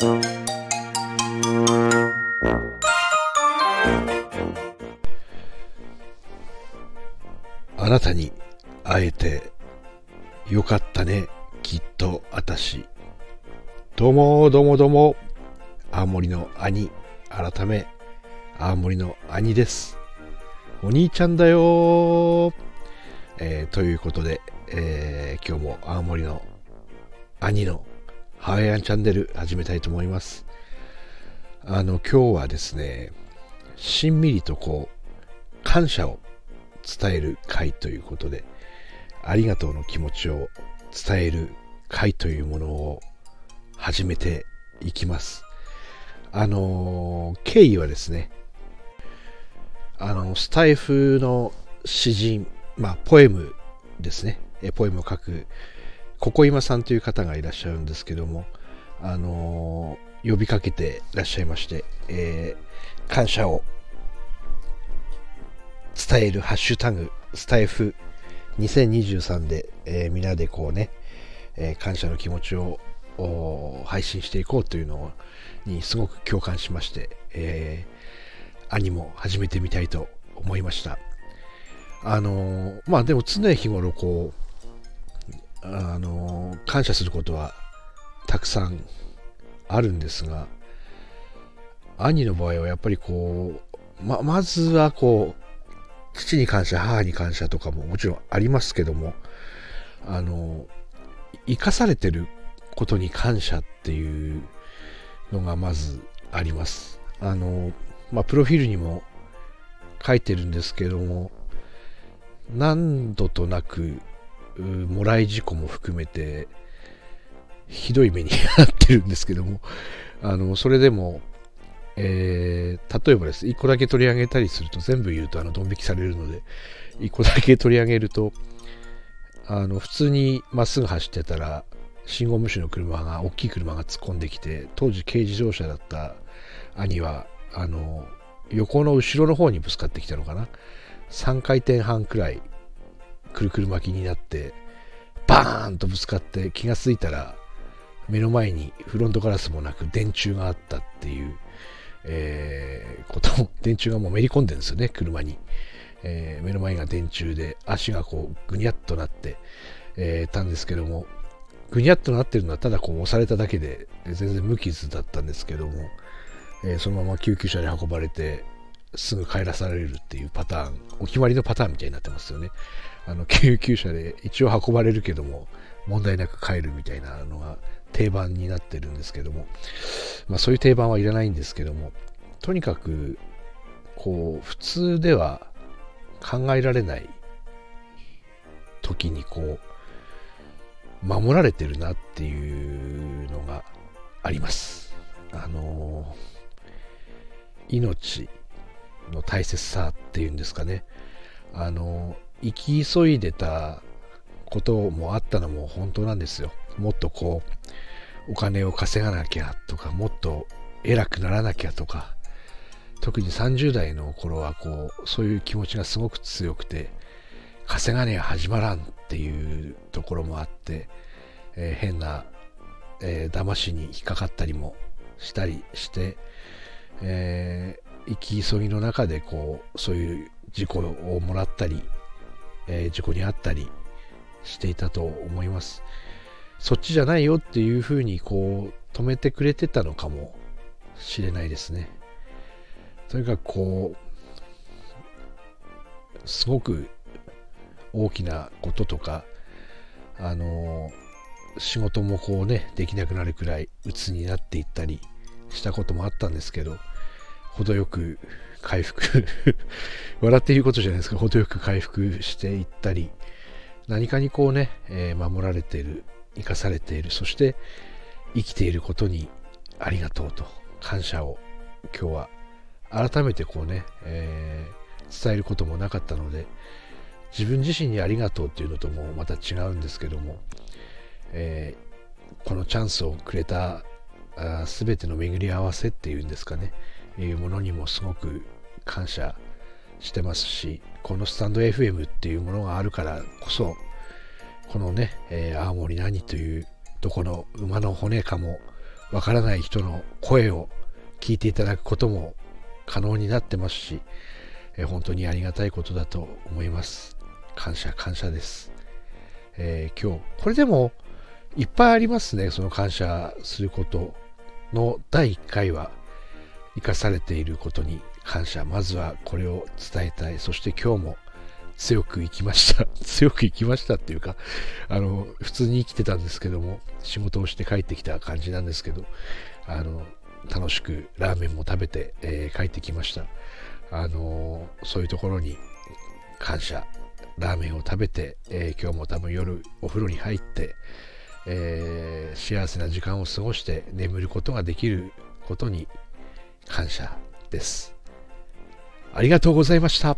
あなたに会えてよかったね、きっとあたし。どうもどうもどうも、青森の兄、改め、青森の兄です。お兄ちゃんだよえー、ということで、えー、今日も青森の兄のハワイアンチャンネル始めたいと思います。あの、今日はですね、しんみりとこう、感謝を伝える会ということで、ありがとうの気持ちを伝える会というものを始めていきます。あの、経緯はですね、あの、スタイフの詩人、まあ、ポエムですね、ポエムを書く、ここ今さんという方がいらっしゃるんですけども、あの呼びかけていらっしゃいまして、えー、感謝を伝えるハッシュタグ、スタイフ2023で、えー、みんなでこうね、えー、感謝の気持ちを配信していこうというのにすごく共感しまして、えー、兄も始めてみたいと思いました。あのー、まあでも常日頃こう、あの、感謝することはたくさんあるんですが、兄の場合はやっぱりこう、ま、まずはこう、父に感謝、母に感謝とかももちろんありますけども、あの、生かされてることに感謝っていうのがまずあります。あの、まあ、プロフィールにも書いてるんですけども、何度となく、もらい事故も含めて、ひどい目に遭ってるんですけども、あの、それでも、えー、例えばです、1個だけ取り上げたりすると全部言うとあのドン引きされるので、1個だけ取り上げると、あの普通にまっすぐ走ってたら、信号無視の車が、大きい車が突っ込んできて、当時軽自動車だった兄は、あの、横の後ろの方にぶつかってきたのかな。3回転半くらい、くるくる巻きになって、バーンとぶつかって気がついたら、目の前にフロントガラスもなく電柱があったっていう、えー、こと、電柱がもうめり込んでるんですよね、車に。えー、目の前が電柱で、足がこう、ぐにゃっとなって、えー、たんですけども、ぐにゃっとなってるのはただこう押されただけで、全然無傷だったんですけども、えー、そのまま救急車に運ばれて、すぐ帰らされるっていうパターン、お決まりのパターンみたいになってますよね。あの、救急車で一応運ばれるけども、問題なく帰るみたいなのが定番になってるんですけども、まあそういう定番はいらないんですけども、とにかく、こう、普通では考えられない時にこう、守られてるなっていうのがあります。あの、命の大切さっていうんですかね。あの、生き急いでたこともあったのも本当なんですよ。もっとこう、お金を稼がなきゃとか、もっと偉くならなきゃとか、特に30代の頃はこう、そういう気持ちがすごく強くて、稼がねえ始まらんっていうところもあって、えー、変な、えー、騙しに引っかかったりもしたりして、えー、生き急ぎの中でこう、そういう事故をもらったり、えー、事故に遭ったりしていたと思います。そっちじゃないよっていうふうにこう止めてくれてたのかもしれないですね。とにかくこう、すごく大きなこととか、あの、仕事もこうね、できなくなるくらい鬱になっていったりしたこともあったんですけど、程よく回復。笑っていることじゃないですか、程よく回復していったり、何かにこうね、えー、守られている、生かされている、そして生きていることにありがとうと感謝を今日は改めてこうね、えー、伝えることもなかったので自分自身にありがとうっていうのともまた違うんですけども、えー、このチャンスをくれたすべての巡り合わせっていうんですかね、いうものにもすごく感謝してますし、このスタンド FM っていうものがあるからこそ、このね、えー、青森何というとこの馬の骨かもわからない人の声を聞いていただくことも可能になってますし、え本当にありがたいことだと思います。感謝感謝です。えー、今日、これでもいっぱいありますね、その感謝することの第1回は生かされていることに感謝。まずはこれを伝えたい。そして今日も強く生きました。強く生きましたっていうか、あの、普通に生きてたんですけども、仕事をして帰ってきた感じなんですけど、あの、楽しくラーメンも食べて、えー、帰ってきました。あのそういうところに感謝。ラーメンを食べて、えー、今日も多分夜お風呂に入って、えー、幸せな時間を過ごして眠ることができることに感謝です。ありがとうございました。